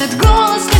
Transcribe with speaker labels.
Speaker 1: этот голос не